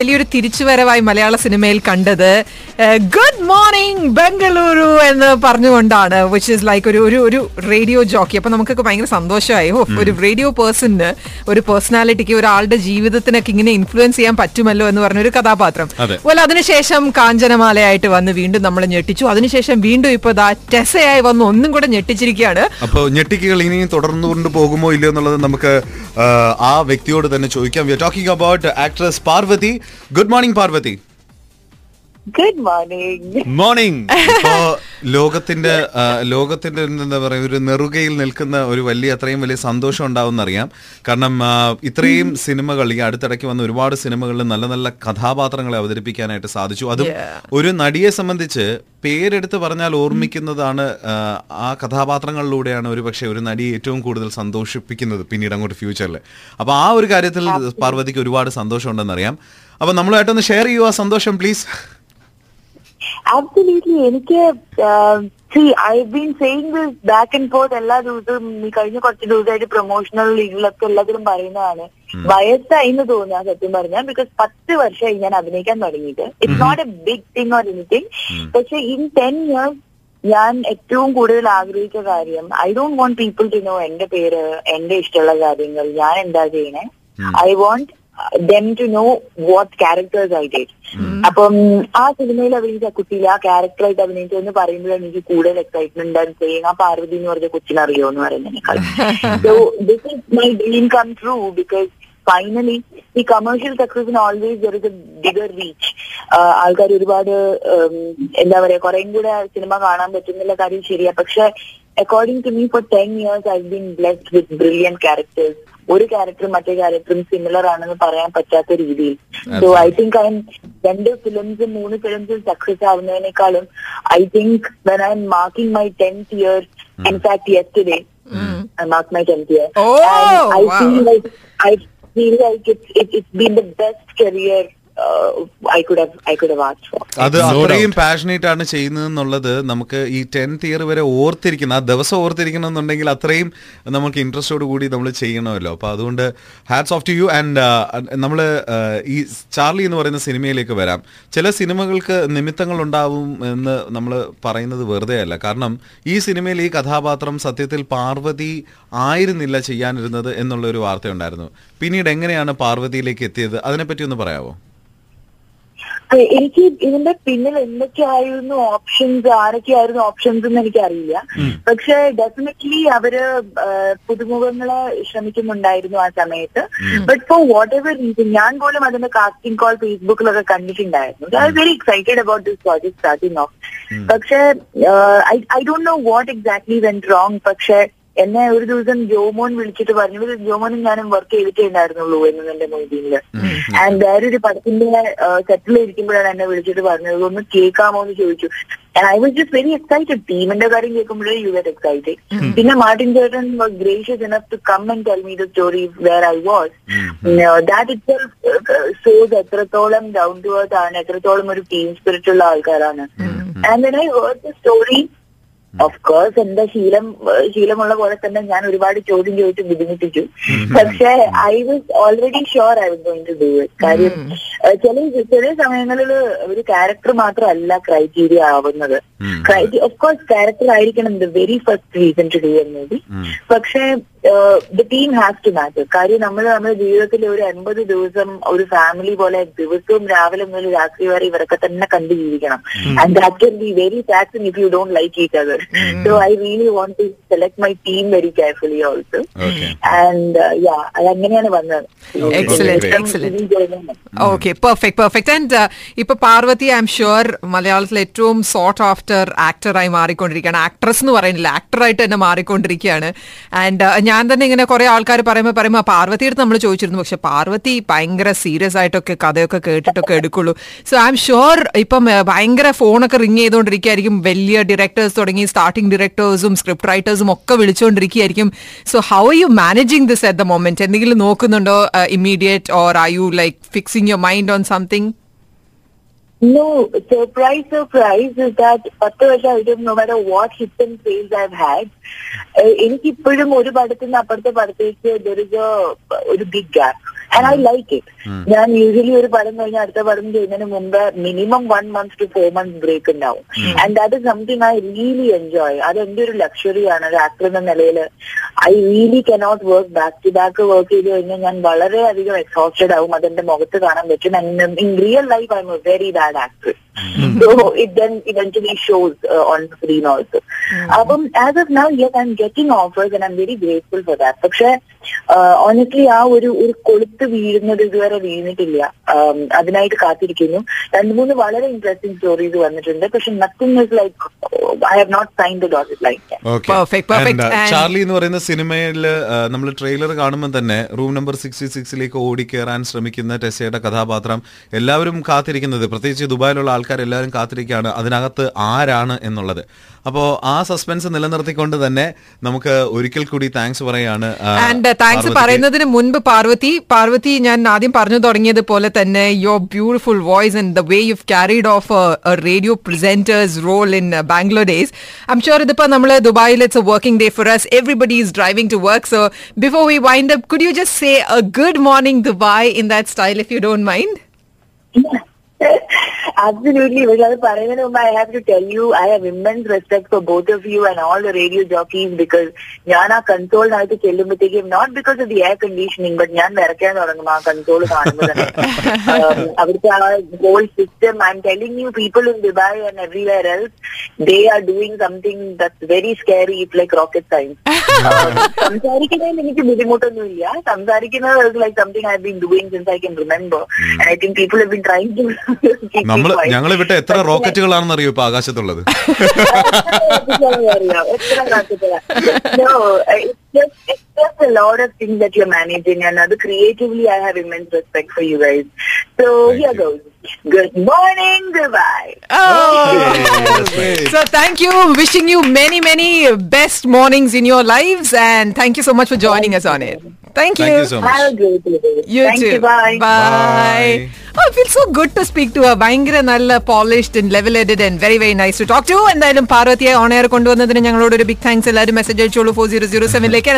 വലിയൊരു തിരിച്ചുവരവായി മലയാള സിനിമയിൽ കണ്ടത് ഗുഡ് മോർണിംഗ് ബംഗളൂരു എന്ന് പറഞ്ഞുകൊണ്ടാണ് വിച്ച് ഇസ് ലൈക്ക് ഒരു ഒരു ഒരു റേഡിയോ ജോക്കി അപ്പൊ നമുക്കൊക്കെ ഭയങ്കര സന്തോഷമായി. ഓ ഒരു റേഡിയോ പേഴ്സണിന് ഒരു പേഴ്സണാലിറ്റിക്ക് ഒരാളുടെ ജീവിതത്തിനൊക്കെ ഇങ്ങനെ ഇൻഫ്ലുവൻസ് ചെയ്യാൻ പറ്റുമല്ലോ എന്ന് പറഞ്ഞ ഒരു കഥാപാത്രം അതുപോലെ അതിനുശേഷം കാഞ്ചനമാലയായിട്ട് വന്ന് വീണ്ടും നമ്മൾ ഞെട്ടിച്ചു. അതിനുശേഷം വീണ്ടും ഇപ്പൊ ദാ ടെസയായി വന്ന് ഒന്നും കൂടെ ഞെട്ടിച്ചിരിക്കുകയാണ്. അപ്പോൾ ഞെട്ടിക്കുകൾ ഇനിയും തുടർന്നുകൊണ്ട് പോകുമോ ഇല്ലയോ എന്നുള്ളത് നമുക്ക് ആ, ആ വ്യക്തിയോട് തന്നെ ചോദിക്കാം. We are talking about actress Parvathy good morning Parvathy good morning morning ഇപ്പോ ലോകത്തിന്റെ ആ, ലോകത്തിന്റെ എന്താ പറയുക ഒരു നെറുകയിൽ നിൽക്കുന്ന ഒരു വലിയ അത്രയും വലിയ സന്തോഷം ഉണ്ടാവും അറിയാം. കാരണം ആ, ഇത്രയും സിനിമകൾ ഈ അടുത്തിടയ്ക്ക് വന്ന ഒരുപാട് സിനിമകളിൽ നല്ല നല്ല കഥാപാത്രങ്ങളെ അവതരിപ്പിക്കാനായിട്ട് സാധിച്ചു. അതും ഒരു നടിയെ സംബന്ധിച്ച് പേരെടുത്ത് പറഞ്ഞാൽ ഓർമ്മിക്കുന്നതാണ് ആ, ആ കഥാപാത്രങ്ങളിലൂടെയാണ് ഒരു പക്ഷേ ഒരു നടി ഏറ്റവും കൂടുതൽ സന്തോഷിപ്പിക്കുന്നത് പിന്നീട് അങ്ങോട്ട് ഫ്യൂച്ചറിൽ അപ്പൊ ആ ഒരു കാര്യത്തിൽ പാർവതിക്ക് ഒരുപാട് സന്തോഷമുണ്ടെന്നറിയാം അപ്പൊ നമ്മളുമായിട്ടൊന്ന് ഷെയർ ചെയ്യൂ ആ സന്തോഷം പ്ലീസ് ആബ്സൊല്യൂട്ട്ലി എനിക്ക് see I been saying this back and forth എല്ലാ ദിവസവും. ഈ കഴിഞ്ഞ കുറച്ച് ദിവസമായിട്ട് പ്രൊമോഷണൽ ലീഗിലൊക്കെ എല്ലാത്തിലും പറയുന്നതാണ്. വയസ്സായി എന്ന് തോന്നുക സത്യം പറഞ്ഞാൽ. ബിക്കോസ് പത്ത് വർഷമായി ഞാൻ അഭിനയിക്കാൻ തുടങ്ങിയിട്ട്. It's not a big thing or anything പക്ഷെ ഇൻ ടെൻ ഇയേഴ്സ് ഞാൻ ഏറ്റവും കൂടുതൽ ആഗ്രഹിച്ച കാര്യം I don't want people to know എന്റെ പേര് എന്റെ ഇഷ്ടമുള്ള കാര്യങ്ങൾ ഞാൻ എന്താ ചെയ്യണേ? I want them to know what characters I date അപ്പം ആ സിനിമയിൽ അഭിനയിച്ച കുട്ടിയിൽ ആ ക്യാരക്ടറായിട്ട് അഭിനയിച്ചു എന്ന് പറയുമ്പോഴാണ് എനിക്ക് കൂടുതൽ എക്സൈറ്റ്മെന്റ് ആൻഡ് ചെയ്യുന്ന ആ പാർവതി എന്ന് പറഞ്ഞ കൊച്ചിനെ അറിയോ എന്ന് പറയുന്നതിനേക്കാൾ so this is my dream come true because finally ഈ commercial സക്സസിന് always there is a bigger reach ആൾക്കാർ ഒരുപാട് എന്താ പറയാ കുറേം കൂടെ സിനിമ കാണാൻ പറ്റുന്നില്ല കാര്യം ശരിയാ. പക്ഷെ According to me for ten years I been blessed with brilliant characters ഒരു ക്യാരക്ടറും മറ്റേ ക്യാരക്ടറും സിമിലർ ആണെന്ന് പറയാൻ പറ്റാത്ത രീതിയിൽ സോ ഐ തിങ്ക് ഐ രണ്ട് ഫിലിംസും മൂന്ന് ഫിലിംസും success ആവുന്നതിനേക്കാളും I think when I am marking my tenth year in fact yesterday I marked my 10th year. Oh, and I wow. feel like I feel like it's it, it's been the best career uh, I could have I could have asked for. അത് അത്രയും passionate ആണ് ചെയ്യുന്നത് എന്നുള്ളത് നമുക്ക് ഈ tenth year വരെ ഓർത്തിരിക്കുന്ന ആ ദിവസം ഓർത്തിരിക്കണം എന്നുണ്ടെങ്കിൽ അത്രയും നമുക്ക് ഇൻട്രസ്റ്റോട് കൂടി നമ്മൾ ചെയ്യണമല്ലോ. അപ്പൊ അതുകൊണ്ട് hats off to you and നമ്മൾ ഈ ചാർലി എന്ന് പറയുന്ന സിനിമയിലേക്ക് വരാം. ചില സിനിമകൾക്ക് നിമിത്തങ്ങൾ ഉണ്ടാവും എന്ന് നമ്മൾ പറയുന്നത് വെറുതെ അല്ല. കാരണം ഈ സിനിമയിൽ ഈ കഥാപാത്രം സത്യത്തിൽ പാർവതി ആയിരുന്നില്ല ചെയ്യാനിരുന്നത് എന്നുള്ള ഒരു വാർത്തയുണ്ടായിരുന്നു. പിന്നീട് എങ്ങനെയാണ് പാർവതിയിലേക്ക് എത്തിയത്? അതിനെപ്പറ്റി ഒന്ന് പറയാമോ എനിക്ക് ഇതിന്റെ പിന്നിൽ എന്തൊക്കെയായിരുന്നു ഓപ്ഷൻസ് ആരൊക്കെയായിരുന്നു ഓപ്ഷൻസ് എന്ന് എനിക്കറിയില്ല. പക്ഷെ ഡെഫിനറ്റ്ലി അവർ പുതുമുഖങ്ങളെ ശ്രമിക്കുന്നുണ്ടായിരുന്നു ആ സമയത്ത്. But for whatever reason ഞാൻ പോലും അതിന്റെ കാസ്റ്റിംഗ് കോൾ ഫേസ്ബുക്കിലൊക്കെ കണ്ടിട്ടുണ്ടായിരുന്നു. I very excited about this project starting off പക്ഷെ I don't know what exactly went wrong പക്ഷെ എന്നെ ഒരു ദിവസം ജോമോൻ വിളിച്ചിട്ട് പറഞ്ഞു "ഇത് ജോമോനും ഞാനും വർക്ക് ചെയ്തിട്ടേ ഉണ്ടായിരുന്നുള്ളൂ എന്നതിന്റെ മൊയ്തീനിൽ ആൻഡ് വേറൊരു പടത്തിന്റെ സെറ്റിൽ ഇരിക്കുമ്പോഴാണ് എന്നെ വിളിച്ചിട്ട് പറഞ്ഞത്. ഒന്ന് കേൾക്കാമോ എന്ന് ചോദിച്ചു. I was just very excited ടീമിന്റെ കാര്യം കേൾക്കുമ്പോഴേ യു ഗെറ്റ് എക്സൈറ്റഡ് പിന്നെ മാർട്ടിൻ ചേട്ടൻ was gracious enough to come and tell me the story where I was that it shows എത്രത്തോളം ഡൗൺ ടു എർത്ത് ആണ് എത്രത്തോളം ഒരു ടീം സ്പിരിറ്റ് ഉള്ള ആൾക്കാരാണ്. And I heard the story of course എന്റെ ശീലം ശീലമുള്ള പോലെ തന്നെ ഞാൻ ഒരുപാട് ചോദ്യം ചോദിച്ച് ബുദ്ധിമുട്ടിച്ചു. പക്ഷെ I was already sure I was going to do it കാര്യം ചില ചില സമയങ്ങളിൽ ഒരു ക്യാരക്ടർ മാത്രമല്ല ക്രൈറ്റീരിയ ആവുന്നത്. ഓഫ് കോഴ്സ് ക്യാരക്ടർ ആയിരിക്കണം the very first reason to do a movie പക്ഷേ the team has to matter കാര്യം നമ്മൾ നമ്മുടെ ജീവിതത്തിൽ ഒരു അൻപത് ദിവസം ഒരു ഫാമിലി പോലെ ദിവസവും രാവിലെ മുതൽ രാത്രി വരെ ഇവരൊക്കെ തന്നെ കണ്ടു ജീവിക്കണം. And that can be very taxing if you don't like each other so I really want to select my team very carefully also. And yeah അങ്ങനെയാണ് വന്നത്. Excellent, excellent. Okay perfect perfect and ഇപ്പൊ Parvathi I am sure മലയാളത്തിലെ ഏറ്റവും saute after ആക്ടറായി മാറിക്കൊണ്ടിരിക്കുകയാണ്. Actress എന്ന് പറയുന്നില്ല ആക്ടറായിട്ട് തന്നെ മാറിക്കൊണ്ടിരിക്കുകയാണ്. ആൻഡ് ഞാൻ തന്നെ ഇങ്ങനെ കുറെ ആൾക്കാർ പറയുമ്പോൾ പറയുമ്പോൾ പാർവതി അടുത്ത് നമ്മൾ ചോദിച്ചിരുന്നു. പക്ഷെ പാർവതി ഭയങ്കര സീരിയസ് ആയിട്ടൊക്കെ കഥയൊക്കെ കേട്ടിട്ടൊക്കെ എടുക്കുള്ളൂ. സോ ഐ എം ഷുവർ ഇപ്പം uh, ഭയങ്കര ഫോണൊക്കെ റിങ് ചെയ്തുകൊണ്ടിരിക്കുകയായിരിക്കും വലിയ ഡയറക്ടേഴ്സ് തുടങ്ങി സ്റ്റാർട്ടിംഗ് ഡയറക്ടേഴ്സും സ്ക്രിപ്റ്റ് റൈറ്റേഴ്സും ഒക്കെ വിളിച്ചുകൊണ്ടിരിക്കുകയായിരിക്കും so how are you managing this at the moment എന്തെങ്കിലും നോക്കുന്നുണ്ടോ? immediate or are you like fixing your mind on something No, surprise, surprise is that പത്ത് വർഷമായിട്ടും no matter what hits and fails I've had, ഏഹ് എനിക്കിപ്പോഴും ഒരു പടത്തിൽ നിന്ന് അപ്പുറത്തെ പടത്തേക്ക് there is a ഒരു big gap And I like it ഞാൻ usually ഒരു പടം കഴിഞ്ഞാൽ അടുത്ത പടം ചെയ്യുന്നതിന് മുമ്പ് minimum one month to four month break ഉണ്ടാവും. And that is something I really enjoy അത് എന്റെ ഒരു ലക്ഷറി ആണ്. ഒരു ആക്ടർ എന്ന നിലയിൽ I really cannot work back to back work ചെയ്ത് കഴിഞ്ഞാൽ ഞാൻ വളരെയധികം എക്സോസ്റ്റഡ് ആവും. അതെന്റെ മുഖത്ത് കാണാൻ പറ്റും. And in real life I am a very bad actor so it then eventually shows uh, on screen also. As of now yes I am getting offers and I am very grateful for that പക്ഷെ honestly ആ ഒരു ഒരു കൊളുത്ത് വീഴുന്നത് ഇതുവരെ വീണിട്ടില്ല. Um, അതിനായിട്ട് കാത്തിരിക്കുന്നു. രണ്ട് മൂന്ന് വളരെ ഇൻട്രസ്റ്റിംഗ് സ്റ്റോറീസ് വന്നിട്ടുണ്ട്. പക്ഷെ nothing is like I have not sign the dotted line uh, Charlie എന്ന് പറയുന്ന സിനിമയിൽ നമ്മൾ ട്രെയിലർ കാണുമ്പോൾ തന്നെ റൂം നമ്പർ സിക്സ്റ്റി സിക്സിലേക്ക് ഓടിക്കേറാൻ ശ്രമിക്കുന്ന ടെസയുടെ കഥാപാത്രം എല്ലാവരും കാത്തിരിക്കുന്നത് പ്രത്യേകിച്ച് ദുബായിലുള്ള ആൾക്കാർ എല്ലാവരും കാത്തിരിക്കുകയാണ് അതിനകത്ത് ആരാണ് എന്നുള്ളത്. അപ്പോ ആ സസ്പെൻസ് നിലനിർത്തിക്കൊണ്ട് തന്നെ നമുക്ക് ഒരിക്കൽ കൂടി താങ്ക്സ് പറയാണ് ആൻഡ് താങ്ക്സ് പറയുന്നതിന് മുൻപ് പാർവതി പാർവതി ഞാൻ ആദ്യം പറഞ്ഞു തുടങ്ങിയത് പോലെ തന്നെ your beautiful voice and the way you carried off radio presenters role in Bangalore days. I'm sure, Ridipa Dubai, it's a working day for us. Everybody is driving to work. So before we wind up, could you just say a good morning, Dubai, in that style, if you don't mind? Absolutely. But I പറയുന്നതിന് മുമ്പ് I have to tell you, I have immense respect for both of you and all the radio jockeys because ഞാൻ ആ കൺസോളിനകത്ത് ചെല്ലുമ്പോഴത്തേക്കും not because of the air conditioning but ഞാൻ വരയ്ക്കാൻ തുടങ്ങും ആ console കാണുമ്പോൾ തന്നെ Um, അവിടുത്തെ ആ whole system I am telling you people in Dubai and everywhere else they are doing something that's very scary it like rocket science സംസാരിക്കുന്നതിൽ എനിക്ക് ബുദ്ധിമുട്ടൊന്നുമില്ല സംസാരിക്കുന്നത് like something I been doing since I can remember I think people have been trying to നമ്മള് ഞങ്ങൾ വിട്ട എത്ര റോക്കറ്റുകളാണെന്ന് അറിയോ ഇപ്പൊ ആകാശത്തുള്ളത് just a lot of things that you're managing, and other creatively, I have immense respect for you guys. So Thank here you. goes. Good morning, goodbye Dubai. So thank you. Wishing you many, many best mornings in your lives. And thank you so much for joining thank us on it. Thank you. Thank you so much. Have a great day. You Thank too. you. Bye. Bye. Oh, നല്ല polished and level and very very nice to talk to എന്തായാലും പാർവതിയെ on air കൊണ്ടുവന്നതിന് ഞങ്ങളോട് ഒരു big thanks എല്ലാവരും message അയച്ചോളൂ. Four zero zero സെവനിലേക്ക്